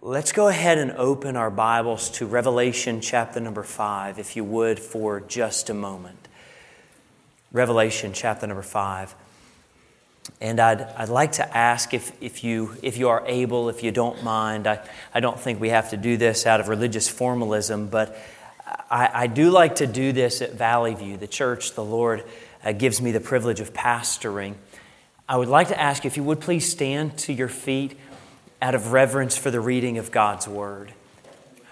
Let's go ahead and open our Bibles to Revelation chapter number 5, if you would, for just a moment. Revelation chapter number 5. And I'd, I'd like to ask if, if, you, if you are able, if you don't mind, I, I don't think we have to do this out of religious formalism, but I, I do like to do this at Valley View, the church the Lord uh, gives me the privilege of pastoring. I would like to ask if you would please stand to your feet out of reverence for the reading of God's Word.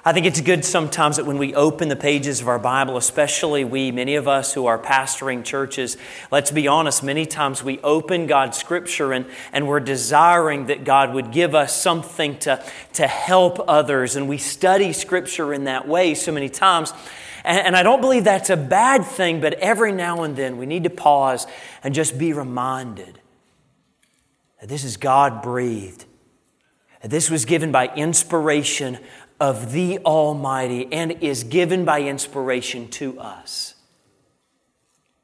I think it's good sometimes that when we open the pages of our Bible, especially we, many of us who are pastoring churches, let's be honest, many times we open God's Scripture and, and we're desiring that God would give us something to, to help others, and we study Scripture in that way so many times. And, and I don't believe that's a bad thing, but every now and then we need to pause and just be reminded that this is God breathed this was given by inspiration of the Almighty and is given by inspiration to us.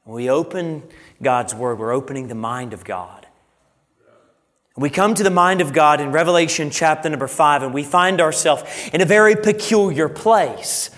We open God's Word, we're opening the mind of God. We come to the mind of God in Revelation chapter number 5, and we find ourselves in a very peculiar place.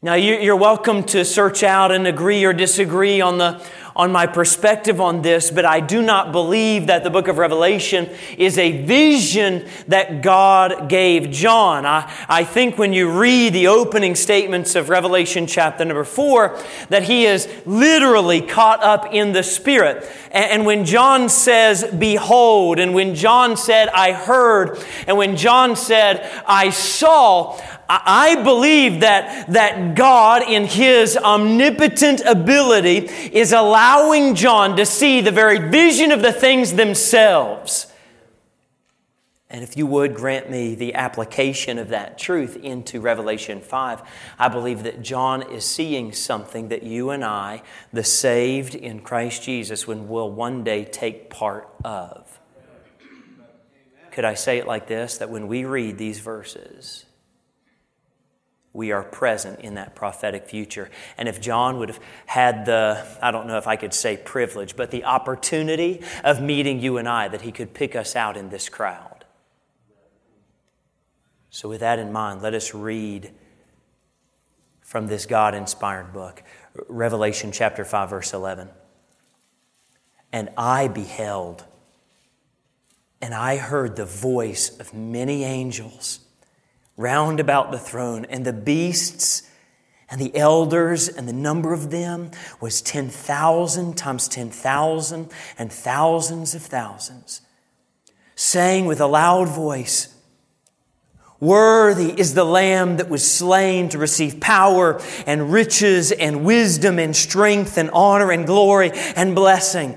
Now, you're welcome to search out and agree or disagree on the, on my perspective on this, but I do not believe that the book of Revelation is a vision that God gave John. I, I think when you read the opening statements of Revelation chapter number four, that he is literally caught up in the Spirit. And, and when John says, Behold, and when John said, I heard, and when John said, I saw, I believe that, that God, in His omnipotent ability, is allowing John to see the very vision of the things themselves. And if you would grant me the application of that truth into Revelation 5, I believe that John is seeing something that you and I, the saved in Christ Jesus, will one day take part of. Could I say it like this? That when we read these verses, we are present in that prophetic future. And if John would have had the, I don't know if I could say privilege, but the opportunity of meeting you and I, that he could pick us out in this crowd. So, with that in mind, let us read from this God inspired book, Revelation chapter 5, verse 11. And I beheld, and I heard the voice of many angels round about the throne, and the beasts and the elders, and the number of them was 10,000 times 10,000 and thousands of thousands, saying with a loud voice, Worthy is the Lamb that was slain to receive power and riches and wisdom and strength and honor and glory and blessing.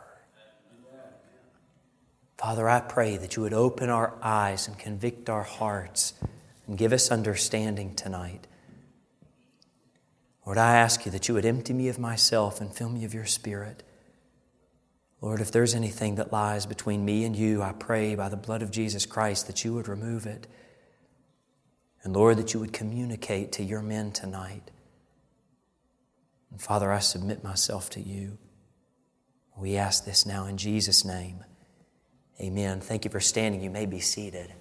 Father, I pray that you would open our eyes and convict our hearts and give us understanding tonight. Lord, I ask you that you would empty me of myself and fill me of your spirit. Lord, if there's anything that lies between me and you, I pray by the blood of Jesus Christ that you would remove it. And Lord, that you would communicate to your men tonight. And Father, I submit myself to you. We ask this now in Jesus' name. Amen. Thank you for standing. You may be seated.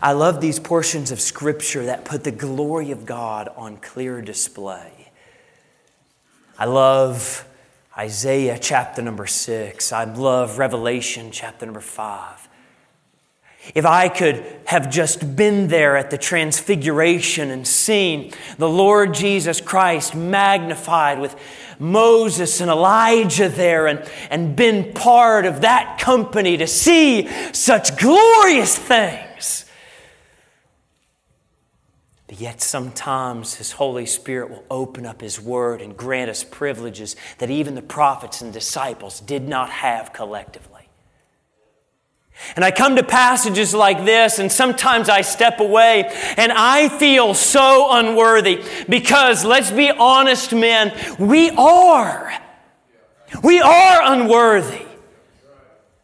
I love these portions of Scripture that put the glory of God on clear display. I love Isaiah chapter number six. I love Revelation chapter number five. If I could have just been there at the transfiguration and seen the Lord Jesus Christ magnified with Moses and Elijah there and, and been part of that company to see such glorious things. But yet, sometimes His Holy Spirit will open up His Word and grant us privileges that even the prophets and disciples did not have collectively. And I come to passages like this, and sometimes I step away and I feel so unworthy because, let's be honest, men, we are. We are unworthy.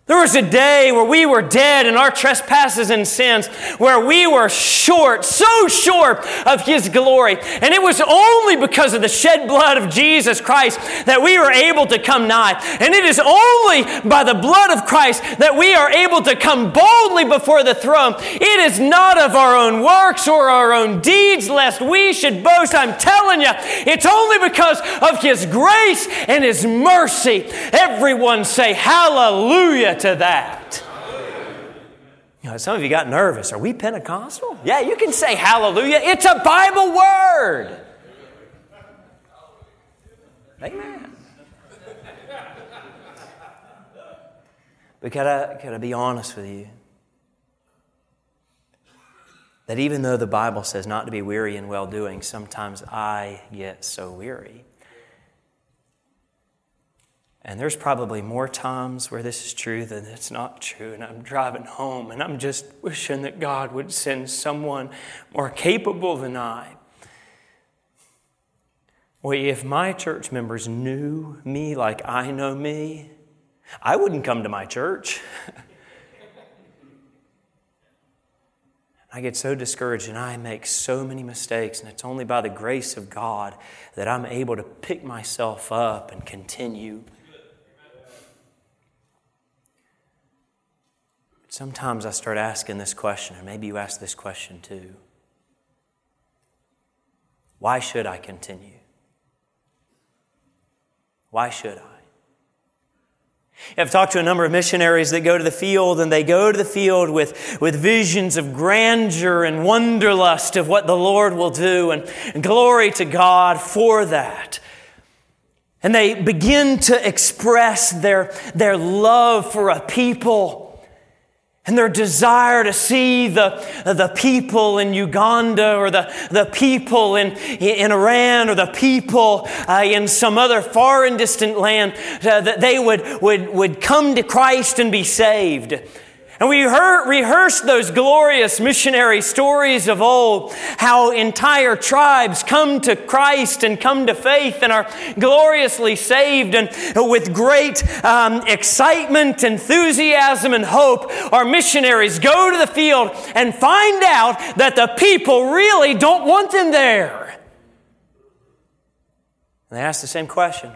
There was a day where we were dead in our trespasses and sins, where we were short, so short of His glory. And it was only because of the shed blood of Jesus Christ that we were able to come nigh. And it is only by the blood of Christ that we are able to come boldly before the throne. It is not of our own works or our own deeds, lest we should boast. I'm telling you, it's only because of His grace and His mercy. Everyone say, Hallelujah to that. You know, some of you got nervous. Are we Pentecostal? Yeah, you can say hallelujah. It's a Bible word. Amen. But can I, can I be honest with you? That even though the Bible says not to be weary in well doing, sometimes I get so weary. And there's probably more times where this is true than it's not true. And I'm driving home and I'm just wishing that God would send someone more capable than I. Well, if my church members knew me like I know me, I wouldn't come to my church. I get so discouraged and I make so many mistakes, and it's only by the grace of God that I'm able to pick myself up and continue. Sometimes I start asking this question, and maybe you ask this question too. Why should I continue? Why should I? I've talked to a number of missionaries that go to the field, and they go to the field with, with visions of grandeur and wonderlust of what the Lord will do, and, and glory to God for that. And they begin to express their, their love for a people and their desire to see the, the people in Uganda or the, the people in, in Iran or the people uh, in some other far and distant land, uh, that they would, would, would come to Christ and be saved. And we heard, rehearsed those glorious missionary stories of old, how entire tribes come to Christ and come to faith and are gloriously saved. And with great um, excitement, enthusiasm, and hope, our missionaries go to the field and find out that the people really don't want them there. And they ask the same question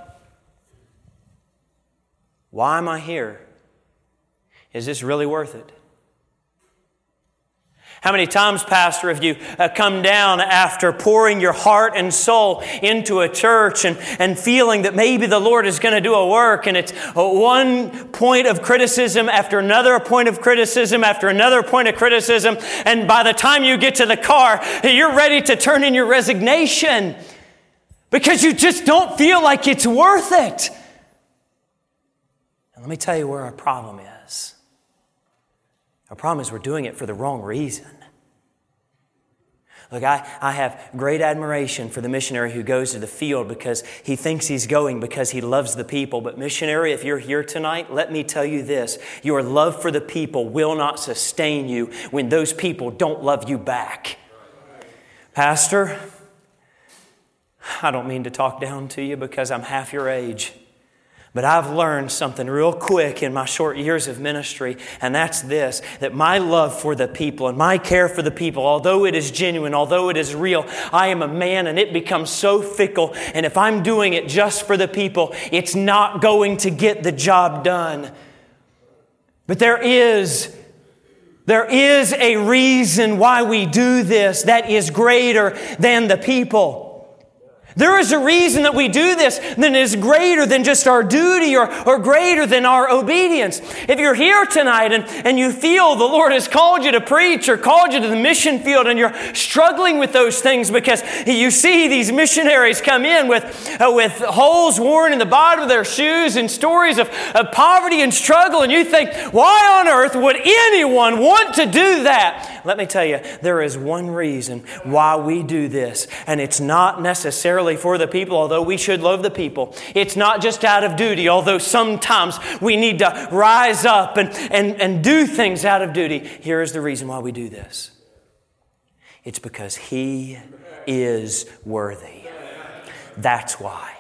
Why am I here? Is this really worth it? How many times, Pastor, have you uh, come down after pouring your heart and soul into a church and, and feeling that maybe the Lord is going to do a work and it's one point of criticism after another point of criticism after another point of criticism, and by the time you get to the car, you're ready to turn in your resignation because you just don't feel like it's worth it? And let me tell you where our problem is. Our problem is we're doing it for the wrong reason. Look, I, I have great admiration for the missionary who goes to the field because he thinks he's going because he loves the people. But, missionary, if you're here tonight, let me tell you this your love for the people will not sustain you when those people don't love you back. Pastor, I don't mean to talk down to you because I'm half your age. But I've learned something real quick in my short years of ministry, and that's this that my love for the people and my care for the people, although it is genuine, although it is real, I am a man and it becomes so fickle. And if I'm doing it just for the people, it's not going to get the job done. But there is. There is a reason why we do this that is greater than the people. There is a reason that we do this that is greater than just our duty or, or greater than our obedience. If you're here tonight and, and you feel the Lord has called you to preach or called you to the mission field and you're struggling with those things because you see these missionaries come in with, uh, with holes worn in the bottom of their shoes and stories of, of poverty and struggle, and you think, why on earth would anyone want to do that? Let me tell you, there is one reason why we do this, and it's not necessarily for the people, although we should love the people. It's not just out of duty, although sometimes we need to rise up and, and, and do things out of duty. Here is the reason why we do this it's because He is worthy. That's why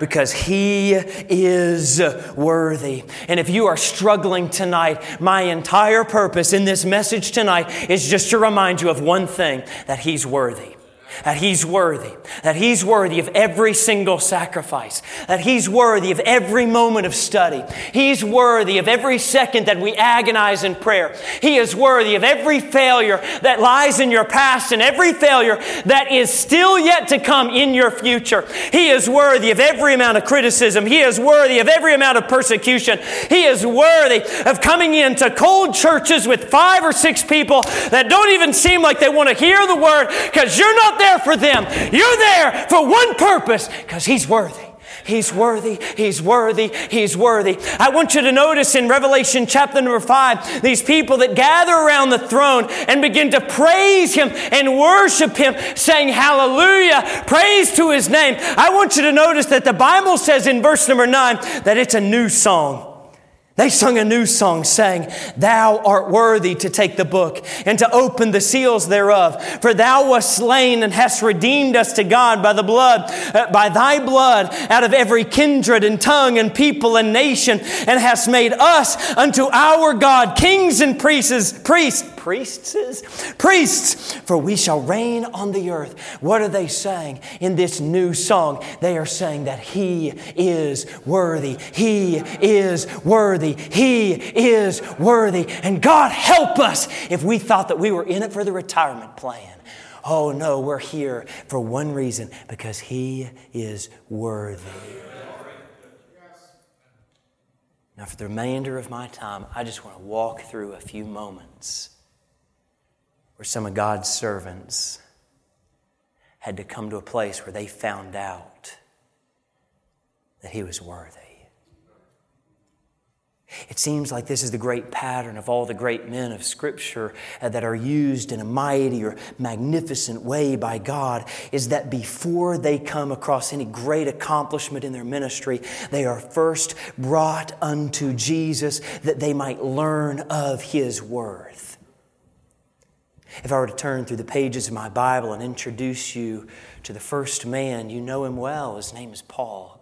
because He is worthy. And if you are struggling tonight, my entire purpose in this message tonight is just to remind you of one thing that He's worthy that He's worthy, that He's worthy of every single sacrifice, that He's worthy of every moment of study. He's worthy of every second that we agonize in prayer. He is worthy of every failure that lies in your past and every failure that is still yet to come in your future. He is worthy of every amount of criticism. He is worthy of every amount of persecution. He is worthy of coming into cold churches with five or six people that don't even seem like they want to hear the word because you're not there for them. You're there for one purpose because He's worthy. He's worthy. He's worthy. He's worthy. I want you to notice in Revelation chapter number five, these people that gather around the throne and begin to praise Him and worship Him, saying, Hallelujah, praise to His name. I want you to notice that the Bible says in verse number nine that it's a new song. They sung a new song saying, Thou art worthy to take the book and to open the seals thereof. For thou wast slain and hast redeemed us to God by the blood, uh, by thy blood out of every kindred and tongue and people and nation and hast made us unto our God kings and priests, priests, priests, priests, for we shall reign on the earth. What are they saying in this new song? They are saying that he is worthy. He is worthy worthy. He is worthy. And God help us if we thought that we were in it for the retirement plan. Oh no, we're here for one reason because He is worthy. Now, for the remainder of my time, I just want to walk through a few moments where some of God's servants had to come to a place where they found out that He was worthy. It seems like this is the great pattern of all the great men of Scripture uh, that are used in a mighty or magnificent way by God, is that before they come across any great accomplishment in their ministry, they are first brought unto Jesus that they might learn of His worth. If I were to turn through the pages of my Bible and introduce you to the first man, you know him well. His name is Paul.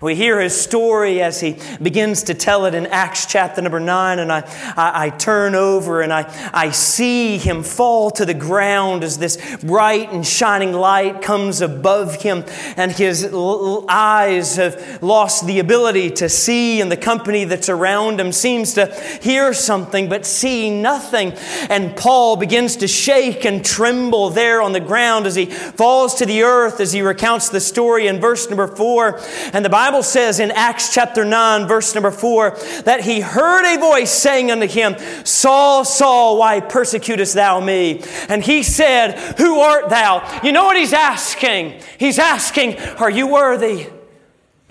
We hear his story as he begins to tell it in Acts chapter number nine, and I, I, I, turn over and I, I see him fall to the ground as this bright and shining light comes above him, and his l- eyes have lost the ability to see, and the company that's around him seems to hear something but see nothing. And Paul begins to shake and tremble there on the ground as he falls to the earth as he recounts the story in verse number four. And the Bible says in Acts chapter 9, verse number 4, that he heard a voice saying unto him, Saul, Saul, why persecutest thou me? And he said, Who art thou? You know what he's asking? He's asking, Are you worthy?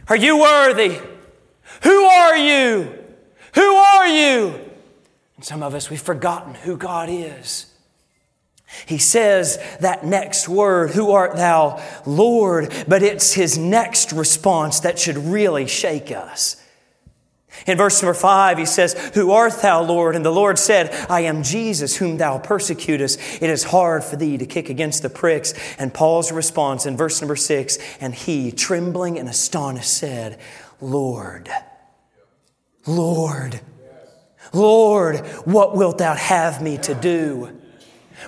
Are you worthy? Who are you? Who are you? And some of us, we've forgotten who God is. He says that next word, Who art thou, Lord? But it's his next response that should really shake us. In verse number five, he says, Who art thou, Lord? And the Lord said, I am Jesus, whom thou persecutest. It is hard for thee to kick against the pricks. And Paul's response in verse number six, and he, trembling and astonished, said, Lord, Lord, Lord, what wilt thou have me to do?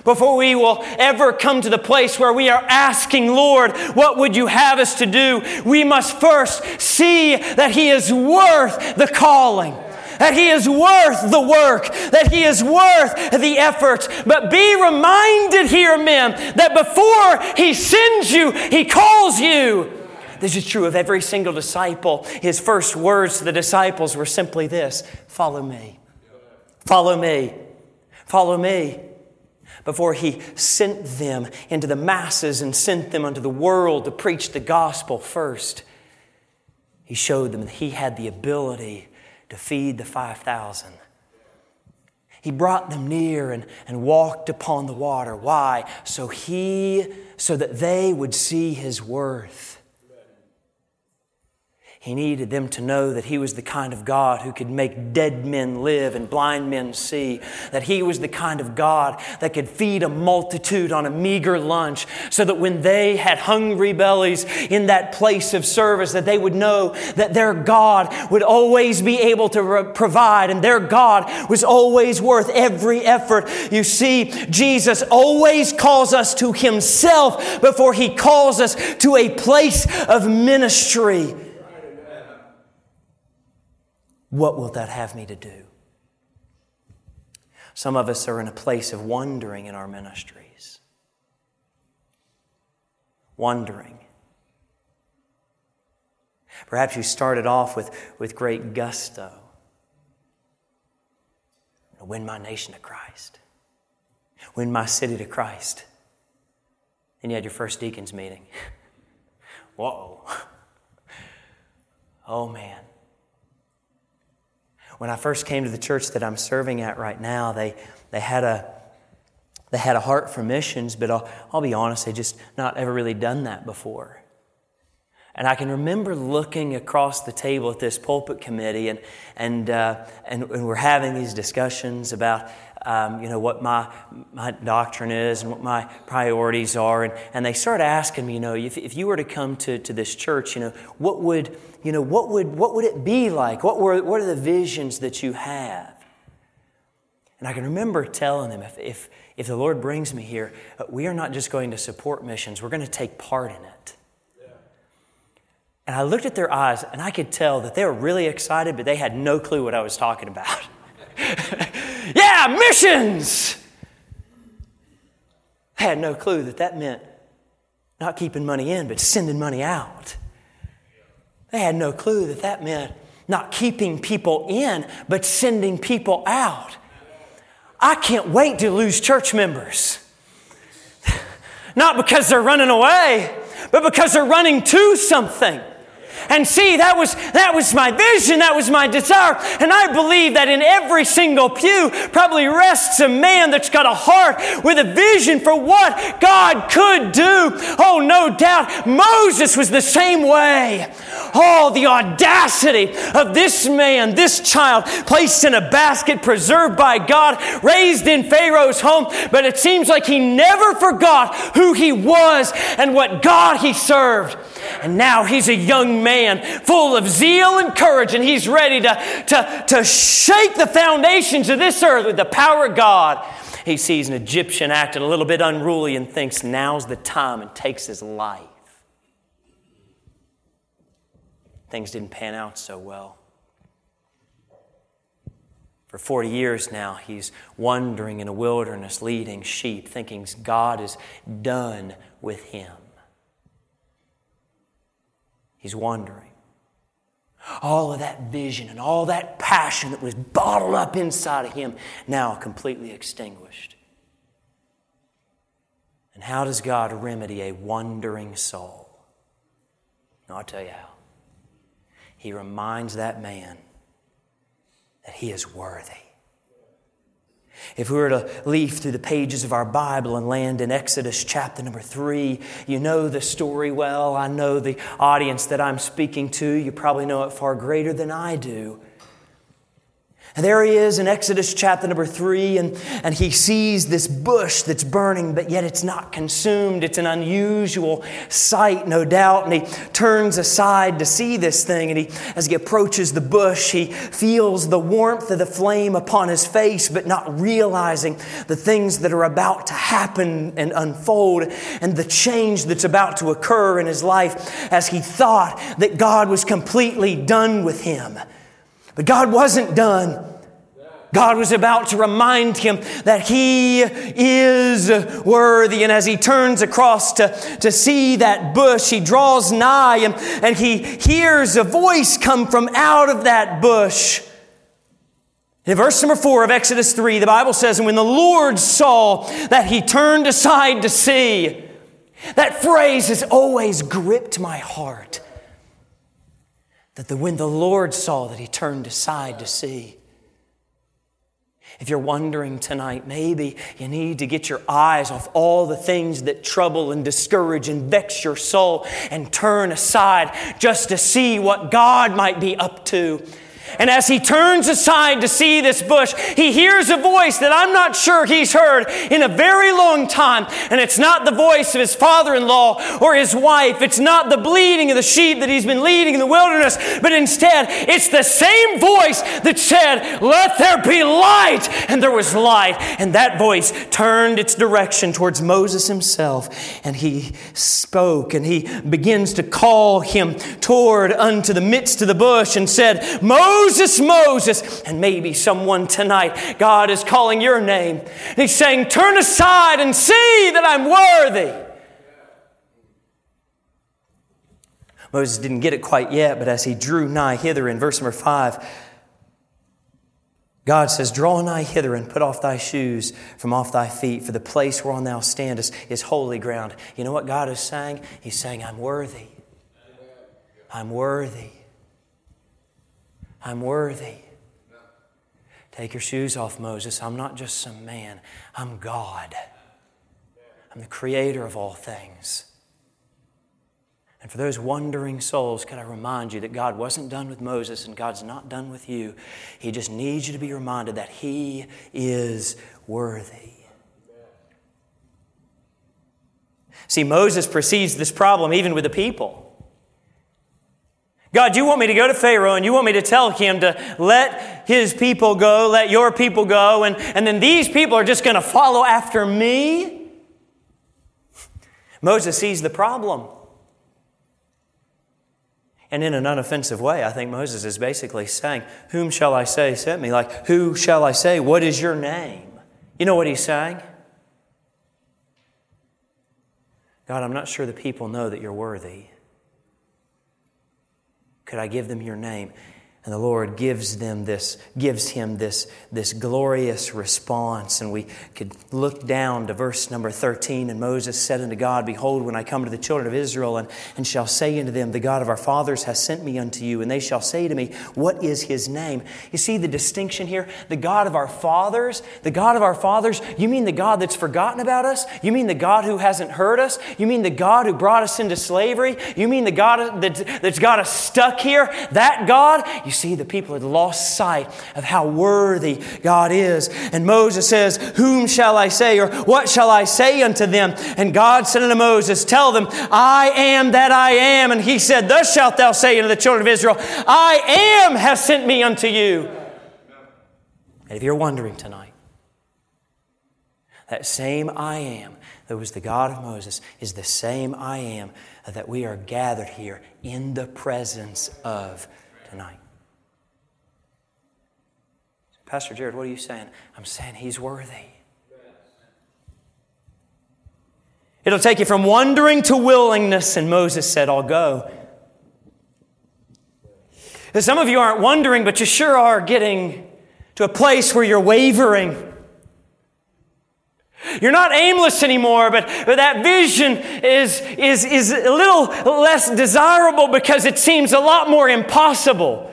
Before we will ever come to the place where we are asking, Lord, what would you have us to do? We must first see that He is worth the calling that He is worth the work, that He is worth the effort. But be reminded here, men, that before He sends you, He calls you. This is true of every single disciple. His first words to the disciples were simply this Follow me. Follow me. Follow me before he sent them into the masses and sent them unto the world to preach the gospel first, he showed them that he had the ability to feed the 5,000. He brought them near and, and walked upon the water. Why? So he, so that they would see his worth. He needed them to know that He was the kind of God who could make dead men live and blind men see. That He was the kind of God that could feed a multitude on a meager lunch so that when they had hungry bellies in that place of service, that they would know that their God would always be able to re- provide and their God was always worth every effort. You see, Jesus always calls us to Himself before He calls us to a place of ministry. What will that have me to do? Some of us are in a place of wondering in our ministries. Wondering. Perhaps you started off with, with great gusto. Win my nation to Christ. Win my city to Christ. And you had your first deacons meeting. Whoa. Oh man. When I first came to the church that I'm serving at right now, they, they had a they had a heart for missions, but I'll, I'll be honest, they just not ever really done that before. And I can remember looking across the table at this pulpit committee, and, and, uh, and, and, we're having these discussions about um, you know, what my, my doctrine is and what my priorities are. And, and they start asking me, you know, if, if you were to come to, to this church, you know, what would, you know, what would, what would it be like? What, were, what are the visions that you have? And I can remember telling them, if, if, if the Lord brings me here, uh, we are not just going to support missions, we're going to take part in it. And I looked at their eyes and I could tell that they were really excited, but they had no clue what I was talking about. yeah, missions! I had no clue that that meant not keeping money in, but sending money out. They had no clue that that meant not keeping people in, but sending people out. I can't wait to lose church members. Not because they're running away, but because they're running to something. And see, that was, that was my vision, that was my desire. And I believe that in every single pew probably rests a man that's got a heart with a vision for what God could do. Oh, no doubt. Moses was the same way. Oh, the audacity of this man, this child, placed in a basket, preserved by God, raised in Pharaoh's home. But it seems like he never forgot who he was and what God he served. And now he's a young man full of zeal and courage, and he's ready to, to, to shake the foundations of this earth with the power of God. He sees an Egyptian acting a little bit unruly and thinks now's the time and takes his life. Things didn't pan out so well. For 40 years now, he's wandering in a wilderness leading sheep, thinking God is done with him. He's wandering. All of that vision and all that passion that was bottled up inside of him now completely extinguished. And how does God remedy a wandering soul? Now, I'll tell you how. He reminds that man that he is worthy. If we were to leaf through the pages of our Bible and land in Exodus chapter number three, you know the story well. I know the audience that I'm speaking to. You probably know it far greater than I do. And there he is in Exodus chapter number three, and, and he sees this bush that's burning, but yet it's not consumed. It's an unusual sight, no doubt. And he turns aside to see this thing. And he, as he approaches the bush, he feels the warmth of the flame upon his face, but not realizing the things that are about to happen and unfold, and the change that's about to occur in his life as he thought that God was completely done with him. But God wasn't done. God was about to remind him that he is worthy. And as he turns across to, to see that bush, he draws nigh and, and he hears a voice come from out of that bush. In verse number four of Exodus 3, the Bible says, And when the Lord saw that he turned aside to see, that phrase has always gripped my heart that the, when the Lord saw that he turned aside to see, If you're wondering tonight, maybe you need to get your eyes off all the things that trouble and discourage and vex your soul and turn aside just to see what God might be up to and as he turns aside to see this bush, he hears a voice that I'm not sure he's heard in a very long time. And it's not the voice of his father in law or his wife. It's not the bleating of the sheep that he's been leading in the wilderness, but instead, it's the same voice that said, Let there be light. And there was light. And that voice turned its direction towards Moses himself. And he spoke and he begins to call him toward unto the midst of the bush and said, Moses, Moses, Moses. And maybe someone tonight, God is calling your name. And He's saying, Turn aside and see that I'm worthy. Moses didn't get it quite yet, but as he drew nigh hither in verse number five, God says, Draw nigh hither and put off thy shoes from off thy feet, for the place whereon thou standest is holy ground. You know what God is saying? He's saying, I'm worthy. I'm worthy. I'm worthy. Take your shoes off, Moses. I'm not just some man, I'm God. I'm the creator of all things. And for those wondering souls, can I remind you that God wasn't done with Moses and God's not done with you? He just needs you to be reminded that He is worthy. See, Moses perceives this problem even with the people. God, you want me to go to Pharaoh and you want me to tell him to let his people go, let your people go, and, and then these people are just going to follow after me? Moses sees the problem. And in an unoffensive way, I think Moses is basically saying, Whom shall I say sent me? Like, who shall I say? What is your name? You know what he's saying? God, I'm not sure the people know that you're worthy. Could I give them your name? And the Lord gives them this, gives him this, this glorious response. And we could look down to verse number 13. And Moses said unto God, Behold, when I come to the children of Israel, and, and shall say unto them, The God of our fathers has sent me unto you, and they shall say to me, What is his name? You see the distinction here? The God of our fathers, the God of our fathers, you mean the God that's forgotten about us? You mean the God who hasn't heard us? You mean the God who brought us into slavery? You mean the God that, that's got us stuck here? That God? You see, the people had lost sight of how worthy God is. And Moses says, Whom shall I say, or what shall I say unto them? And God said unto Moses, Tell them, I am that I am. And he said, Thus shalt thou say unto the children of Israel, I am has sent me unto you. And if you're wondering tonight, that same I am that was the God of Moses is the same I am that we are gathered here in the presence of tonight. Pastor Jared, what are you saying? I'm saying he's worthy. It'll take you from wondering to willingness, and Moses said, I'll go. Some of you aren't wondering, but you sure are getting to a place where you're wavering. You're not aimless anymore, but, but that vision is, is, is a little less desirable because it seems a lot more impossible.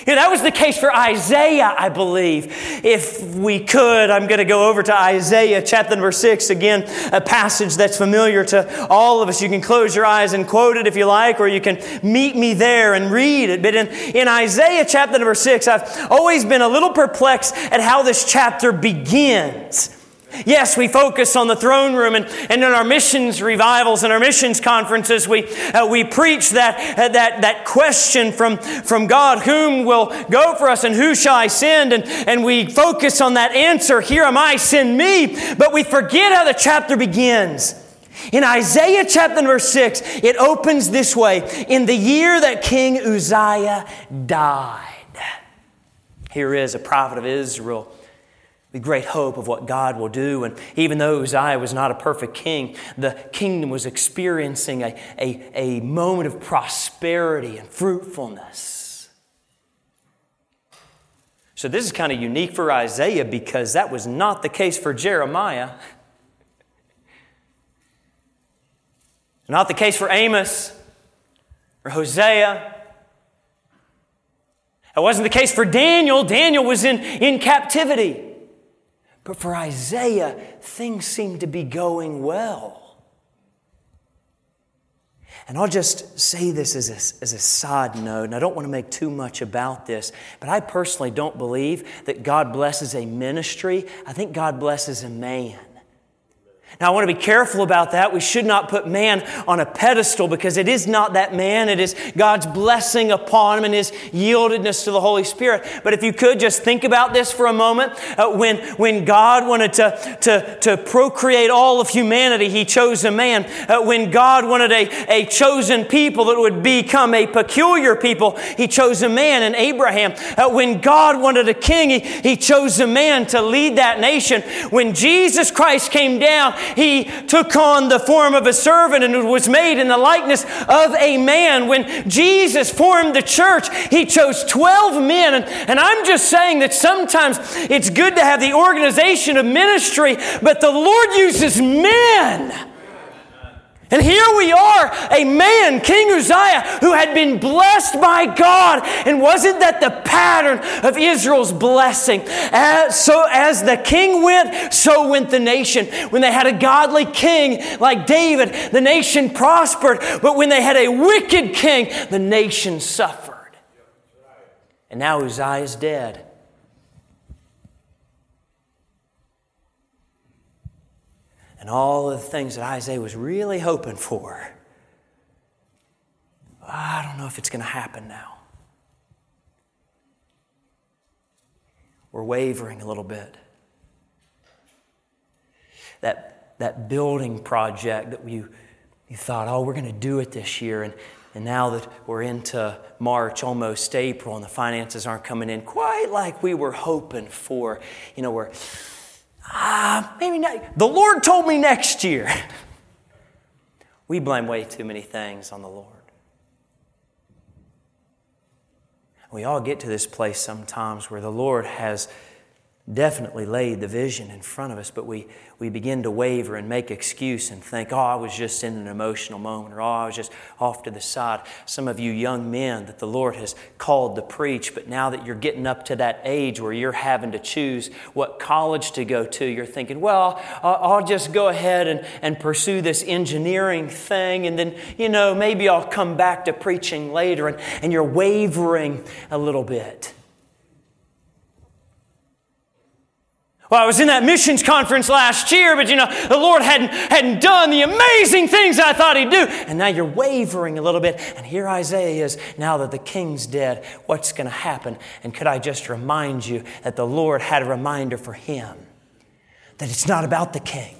You know, that was the case for Isaiah, I believe. If we could, I'm going to go over to Isaiah chapter number six again, a passage that's familiar to all of us. You can close your eyes and quote it if you like, or you can meet me there and read it. But in, in Isaiah chapter number six, I've always been a little perplexed at how this chapter begins. Yes, we focus on the throne room, and, and in our missions revivals and our missions conferences, we, uh, we preach that, uh, that, that question from, from God whom will go for us and who shall I send? And, and we focus on that answer, Here am I, send me. But we forget how the chapter begins. In Isaiah chapter number 6, it opens this way In the year that King Uzziah died. Here is a prophet of Israel the great hope of what God will do. And even though Uzziah was not a perfect king, the kingdom was experiencing a, a, a moment of prosperity and fruitfulness. So, this is kind of unique for Isaiah because that was not the case for Jeremiah. Not the case for Amos or Hosea That wasn't the case for Daniel. Daniel was in, in captivity. But for Isaiah, things seem to be going well. And I'll just say this as a, as a side note, and I don't want to make too much about this, but I personally don't believe that God blesses a ministry. I think God blesses a man. Now, I want to be careful about that. We should not put man on a pedestal because it is not that man. It is God's blessing upon him and his yieldedness to the Holy Spirit. But if you could just think about this for a moment. Uh, when, when God wanted to, to, to procreate all of humanity, he chose a man. Uh, when God wanted a, a chosen people that would become a peculiar people, he chose a man in Abraham. Uh, when God wanted a king, he, he chose a man to lead that nation. When Jesus Christ came down, he took on the form of a servant and was made in the likeness of a man. When Jesus formed the church, he chose 12 men. And, and I'm just saying that sometimes it's good to have the organization of ministry, but the Lord uses men here we are, a man, King Uzziah, who had been blessed by God. And wasn't that the pattern of Israel's blessing? As, so as the king went, so went the nation. When they had a godly king like David, the nation prospered. But when they had a wicked king, the nation suffered. And now Uzziah is dead. And all of the things that Isaiah was really hoping for. I don't know if it's going to happen now. We're wavering a little bit. That, that building project that you, you thought, oh, we're going to do it this year, and, and now that we're into March, almost April, and the finances aren't coming in quite like we were hoping for, you know, we're ah, maybe not. The Lord told me next year. we blame way too many things on the Lord. We all get to this place sometimes where the Lord has definitely laid the vision in front of us, but we, we begin to waver and make excuse and think, oh, I was just in an emotional moment, or oh, I was just off to the side. Some of you young men that the Lord has called to preach, but now that you're getting up to that age where you're having to choose what college to go to, you're thinking, well, I'll just go ahead and, and pursue this engineering thing, and then, you know, maybe I'll come back to preaching later, and, and you're wavering a little bit. Well, I was in that missions conference last year, but you know, the Lord hadn't, hadn't done the amazing things I thought He'd do. And now you're wavering a little bit. And here Isaiah is, now that the king's dead, what's going to happen? And could I just remind you that the Lord had a reminder for him that it's not about the king.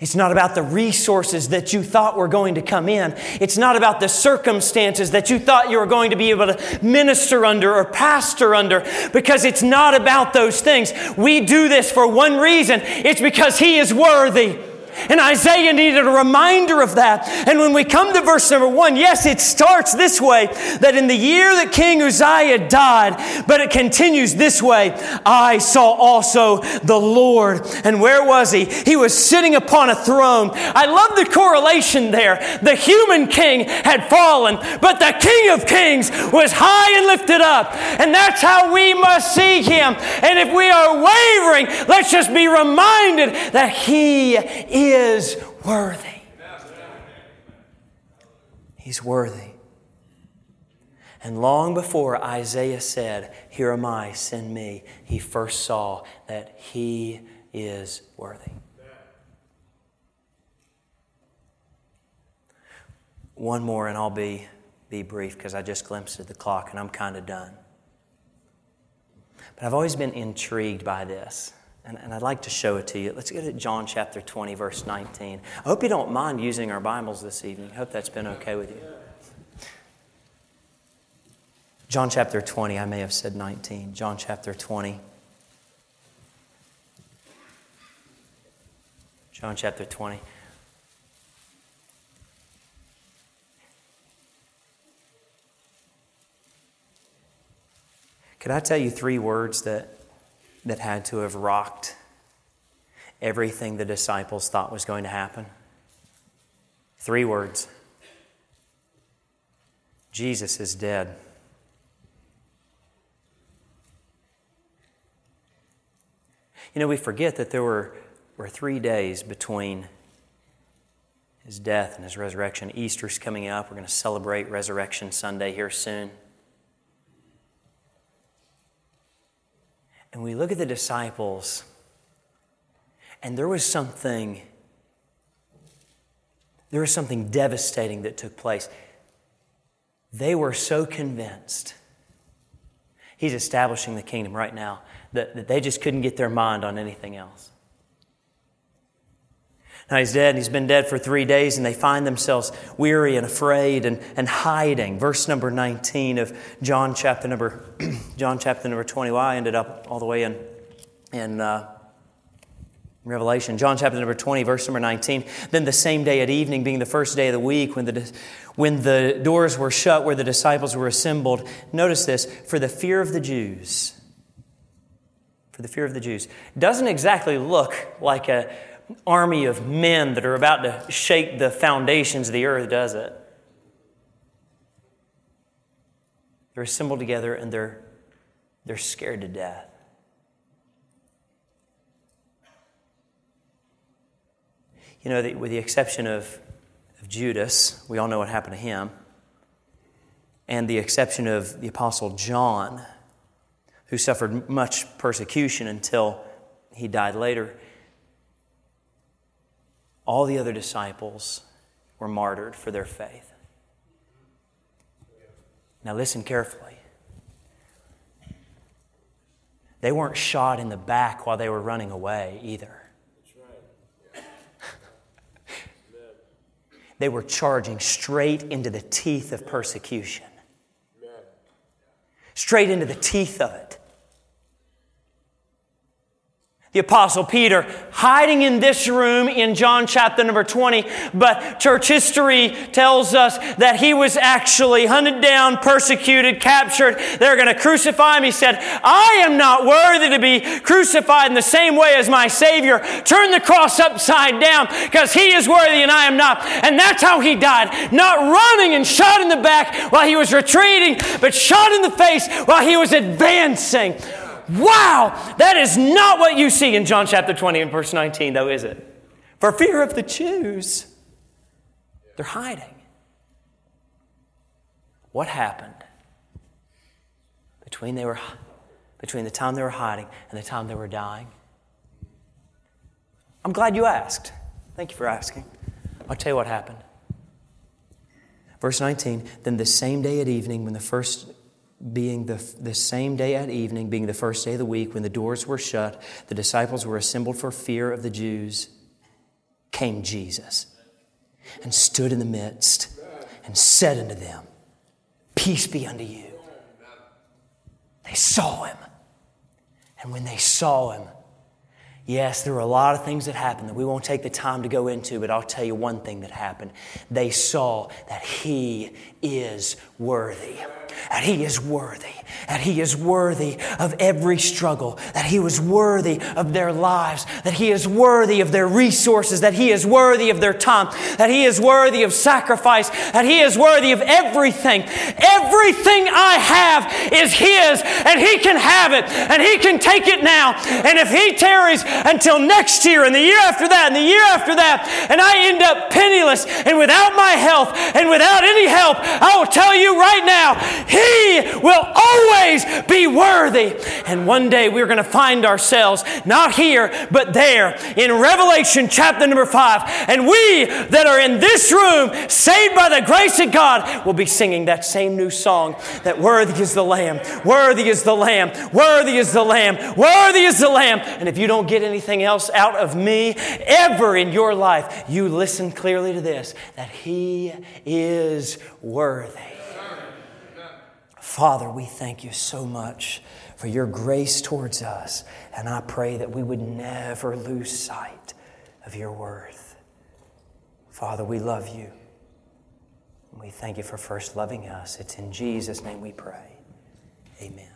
It's not about the resources that you thought were going to come in. It's not about the circumstances that you thought you were going to be able to minister under or pastor under, because it's not about those things. We do this for one reason it's because He is worthy. And Isaiah needed a reminder of that. And when we come to verse number one, yes, it starts this way that in the year that King Uzziah died, but it continues this way I saw also the Lord. And where was he? He was sitting upon a throne. I love the correlation there. The human king had fallen, but the King of Kings was high and lifted up. And that's how we must see him. And if we are wavering, let's just be reminded that he is is worthy. He's worthy. And long before Isaiah said, Here am I, send me, he first saw that he is worthy. One more, and I'll be, be brief because I just glimpsed at the clock and I'm kind of done. But I've always been intrigued by this. And, and, I'd like to show it to you. Let's get at John chapter 20, verse 19. I hope you don't mind using our Bibles this evening. I hope that's been okay with you. John chapter 20, I may have said 19. John chapter 20. John chapter 20. Could I tell you three words that that had to have rocked everything the disciples thought was going to happen? Three words Jesus is dead. You know, we forget that there were, were three days between his death and his resurrection. Easter's coming up. We're going to celebrate Resurrection Sunday here soon. And we look at the disciples, and there was something there was something devastating that took place. They were so convinced. He's establishing the kingdom right now that, that they just couldn't get their mind on anything else. Now he's dead, and he's been dead for three days, and they find themselves weary and afraid and, and hiding. Verse number 19 of John chapter number, John chapter number 20. Well, I ended up all the way in, in uh, Revelation, John chapter number 20, verse number 19. Then the same day at evening, being the first day of the week, when the, when the doors were shut where the disciples were assembled, notice this, for the fear of the Jews. For the fear of the Jews. Doesn't exactly look like an army of men that are about to shake the foundations of the earth, does it? They're assembled together and they're, they're scared to death. You know, with the exception of, of Judas, we all know what happened to him, and the exception of the Apostle John, who suffered much persecution until he died later, all the other disciples were martyred for their faith. Now, listen carefully. They weren't shot in the back while they were running away either. They were charging straight into the teeth of persecution, straight into the teeth of it. The Apostle Peter hiding in this room in John chapter number 20, but church history tells us that he was actually hunted down, persecuted, captured. They're going to crucify him. He said, I am not worthy to be crucified in the same way as my Savior. Turn the cross upside down because he is worthy and I am not. And that's how he died. Not running and shot in the back while he was retreating, but shot in the face while he was advancing. Wow, that is not what you see in John chapter 20 and verse 19, though, is it? For fear of the Jews, they're hiding. What happened between, they were, between the time they were hiding and the time they were dying? I'm glad you asked. Thank you for asking. I'll tell you what happened. Verse 19 Then the same day at evening, when the first being the, the same day at evening, being the first day of the week, when the doors were shut, the disciples were assembled for fear of the Jews, came Jesus and stood in the midst and said unto them, Peace be unto you. They saw him. And when they saw him, Yes, there were a lot of things that happened that we won't take the time to go into, but I'll tell you one thing that happened. They saw that He is worthy that He is worthy, that He is worthy of every struggle, that He was worthy of their lives, that He is worthy of their resources, that He is worthy of their time, that He is worthy of sacrifice, that He is worthy of everything. Everything I have is His, and He can have it, and He can take it now. And if He tarries until next year, and the year after that, and the year after that, and I end up penniless and without my health and without any help, I will tell you right now, he will always be worthy. And one day we're going to find ourselves not here, but there in Revelation chapter number five. And we that are in this room, saved by the grace of God, will be singing that same new song that worthy is the Lamb, worthy is the Lamb, worthy is the Lamb, worthy is the Lamb. And if you don't get anything else out of me ever in your life, you listen clearly to this that He is worthy. Father, we thank you so much for your grace towards us, and I pray that we would never lose sight of your worth. Father, we love you. We thank you for first loving us. It's in Jesus' name we pray. Amen.